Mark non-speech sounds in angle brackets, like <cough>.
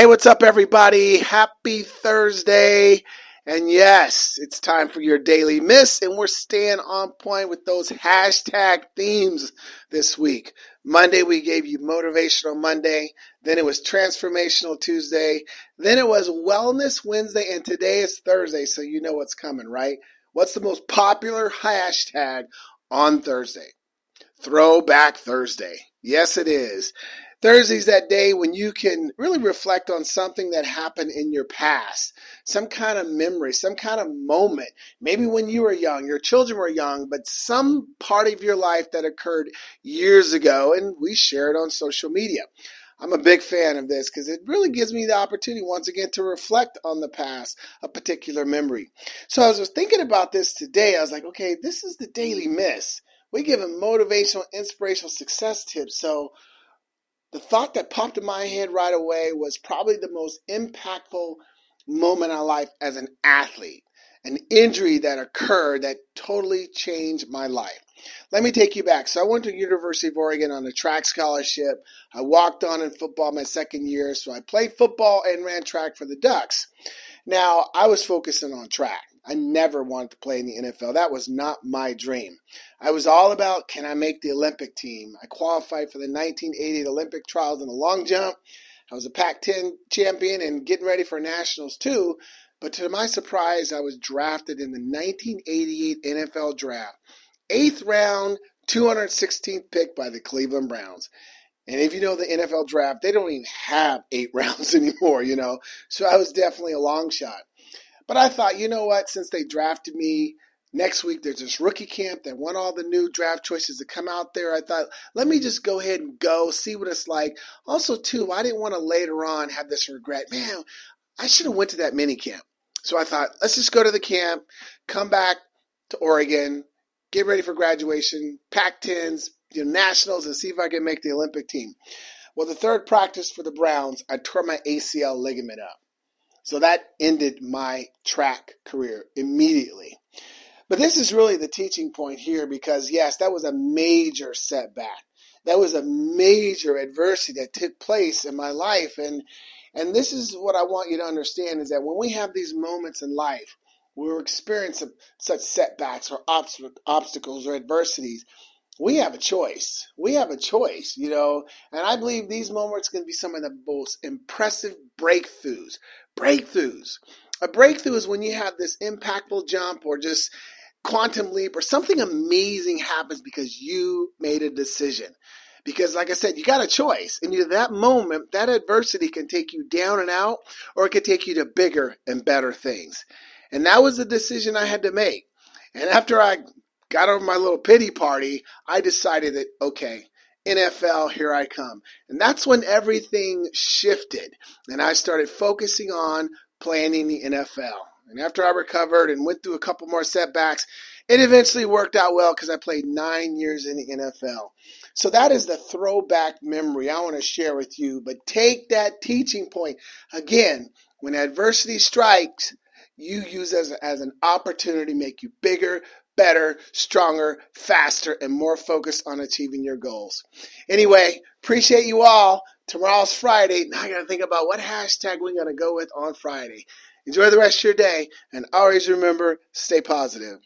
Hey, what's up, everybody? Happy Thursday. And yes, it's time for your daily miss, and we're staying on point with those hashtag themes this week. Monday, we gave you Motivational Monday. Then it was Transformational Tuesday. Then it was Wellness Wednesday, and today is Thursday, so you know what's coming, right? What's the most popular hashtag on Thursday? Throwback Thursday. Yes, it is. Thursday's that day when you can really reflect on something that happened in your past, some kind of memory, some kind of moment. Maybe when you were young, your children were young, but some part of your life that occurred years ago, and we share it on social media. I'm a big fan of this because it really gives me the opportunity once again to reflect on the past, a particular memory. So as I was thinking about this today, I was like, okay, this is the daily miss. We give them motivational, inspirational success tips. So the thought that popped in my head right away was probably the most impactful moment in my life as an athlete, an injury that occurred that totally changed my life. Let me take you back. So I went to University of Oregon on a track scholarship. I walked on in football my second year, so I played football and ran track for the Ducks. Now, I was focusing on track. I never wanted to play in the NFL. That was not my dream. I was all about can I make the Olympic team? I qualified for the 1988 Olympic trials in the long jump. I was a Pac 10 champion and getting ready for nationals too. But to my surprise, I was drafted in the 1988 NFL draft. Eighth round, 216th pick by the Cleveland Browns. And if you know the NFL draft, they don't even have eight <laughs> rounds anymore, you know. So I was definitely a long shot. But I thought, you know what, since they drafted me, next week there's this rookie camp that want all the new draft choices to come out there. I thought, let me mm-hmm. just go ahead and go, see what it's like. Also, too, I didn't want to later on have this regret. Man, I should have went to that mini camp. So I thought, let's just go to the camp, come back to Oregon, get ready for graduation, Pac-10s, you know, nationals, and see if I can make the Olympic team. Well, the third practice for the Browns, I tore my ACL ligament up. So that ended my track career immediately. But this is really the teaching point here because, yes, that was a major setback. That was a major adversity that took place in my life. And, and this is what I want you to understand is that when we have these moments in life, we're experiencing such setbacks or obstacles or adversities, we have a choice. We have a choice, you know, and I believe these moments can be some of the most impressive breakthroughs. Breakthroughs. A breakthrough is when you have this impactful jump or just quantum leap or something amazing happens because you made a decision. Because, like I said, you got a choice. And that moment, that adversity can take you down and out, or it could take you to bigger and better things. And that was the decision I had to make. And after I got over my little pity party, I decided that, okay, NFL, here I come. And that's when everything shifted. And I started focusing on playing in the NFL. And after I recovered and went through a couple more setbacks, it eventually worked out well because I played nine years in the NFL. So that is the throwback memory I want to share with you. But take that teaching point. Again, when adversity strikes, you use as, as an opportunity to make you bigger, better, stronger, faster, and more focused on achieving your goals. Anyway, appreciate you all. Tomorrow's Friday. Now I got to think about what hashtag we're going to go with on Friday. Enjoy the rest of your day, and always remember stay positive.